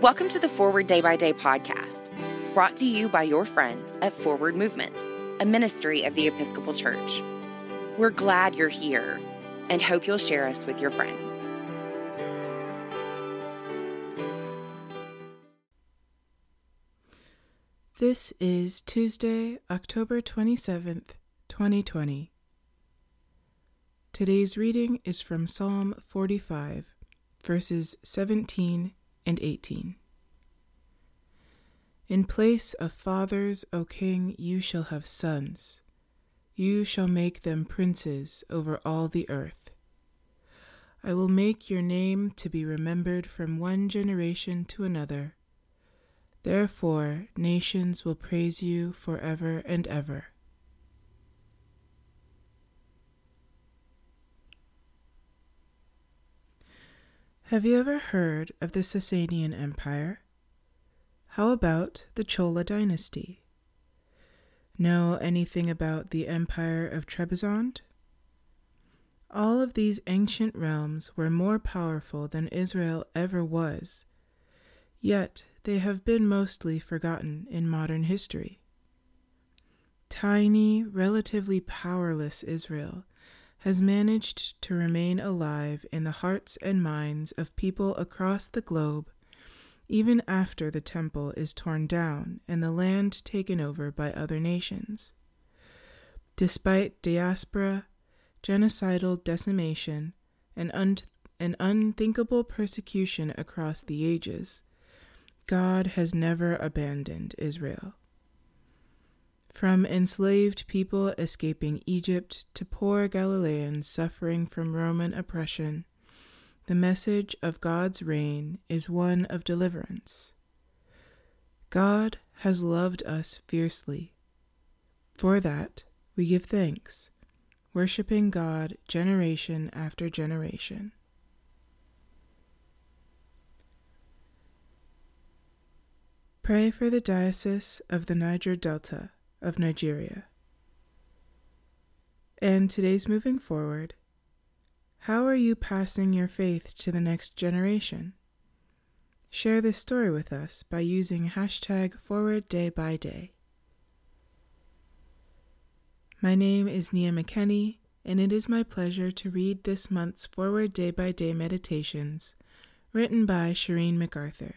Welcome to the Forward Day by Day podcast, brought to you by your friends at Forward Movement, a ministry of the Episcopal Church. We're glad you're here and hope you'll share us with your friends. This is Tuesday, October 27th, 2020. Today's reading is from Psalm 45, verses 17 and 18. In place of fathers, O king, you shall have sons. You shall make them princes over all the earth. I will make your name to be remembered from one generation to another Therefore, nations will praise you forever and ever. Have you ever heard of the Sasanian Empire? How about the Chola dynasty? Know anything about the Empire of Trebizond? All of these ancient realms were more powerful than Israel ever was, yet they have been mostly forgotten in modern history. Tiny, relatively powerless Israel has managed to remain alive in the hearts and minds of people across the globe even after the temple is torn down and the land taken over by other nations. Despite diaspora, genocidal decimation, and, un- and unthinkable persecution across the ages, God has never abandoned Israel. From enslaved people escaping Egypt to poor Galileans suffering from Roman oppression, the message of God's reign is one of deliverance. God has loved us fiercely. For that, we give thanks, worshiping God generation after generation. Pray for the Diocese of the Niger Delta of Nigeria. And today's moving forward, how are you passing your faith to the next generation? Share this story with us by using hashtag forward day by day. My name is Nia McKenney, and it is my pleasure to read this month's Forward Day by Day Meditations, written by Shireen MacArthur.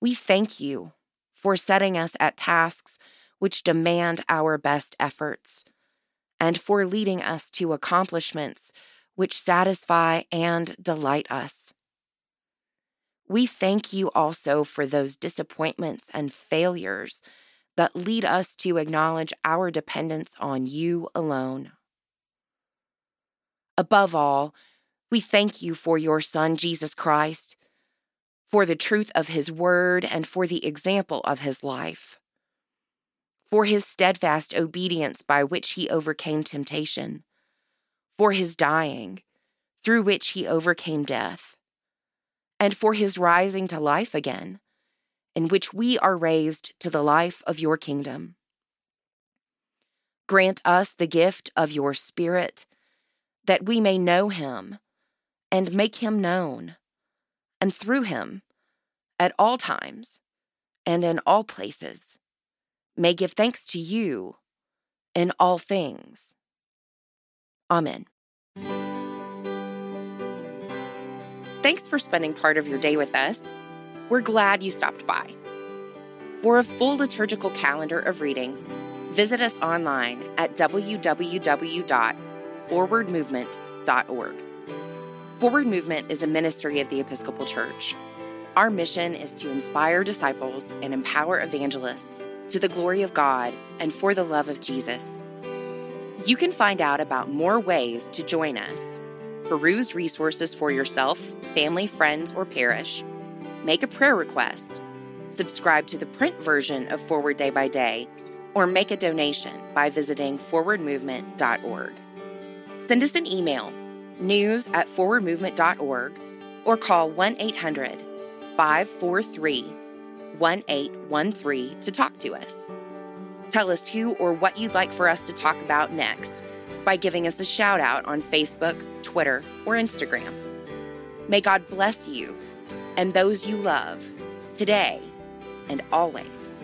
We thank you for setting us at tasks which demand our best efforts, and for leading us to accomplishments which satisfy and delight us. We thank you also for those disappointments and failures that lead us to acknowledge our dependence on you alone. Above all, we thank you for your Son, Jesus Christ for the truth of his word and for the example of his life, for his steadfast obedience by which he overcame temptation, for his dying, through which he overcame death, and for his rising to life again, in which we are raised to the life of your kingdom. Grant us the gift of your Spirit, that we may know him and make him known and through him, at all times and in all places, may give thanks to you in all things. Amen. Thanks for spending part of your day with us. We're glad you stopped by. For a full liturgical calendar of readings, visit us online at www.forwardmovement.org. Forward Movement is a ministry of the Episcopal Church. Our mission is to inspire disciples and empower evangelists to the glory of God and for the love of Jesus. You can find out about more ways to join us perused resources for yourself, family, friends, or parish, make a prayer request, subscribe to the print version of Forward Day by Day, or make a donation by visiting forwardmovement.org. Send us an email, news at forwardmovement.org, or call 1 800 543 1813 to talk to us. Tell us who or what you'd like for us to talk about next by giving us a shout out on Facebook, Twitter, or Instagram. May God bless you and those you love today and always.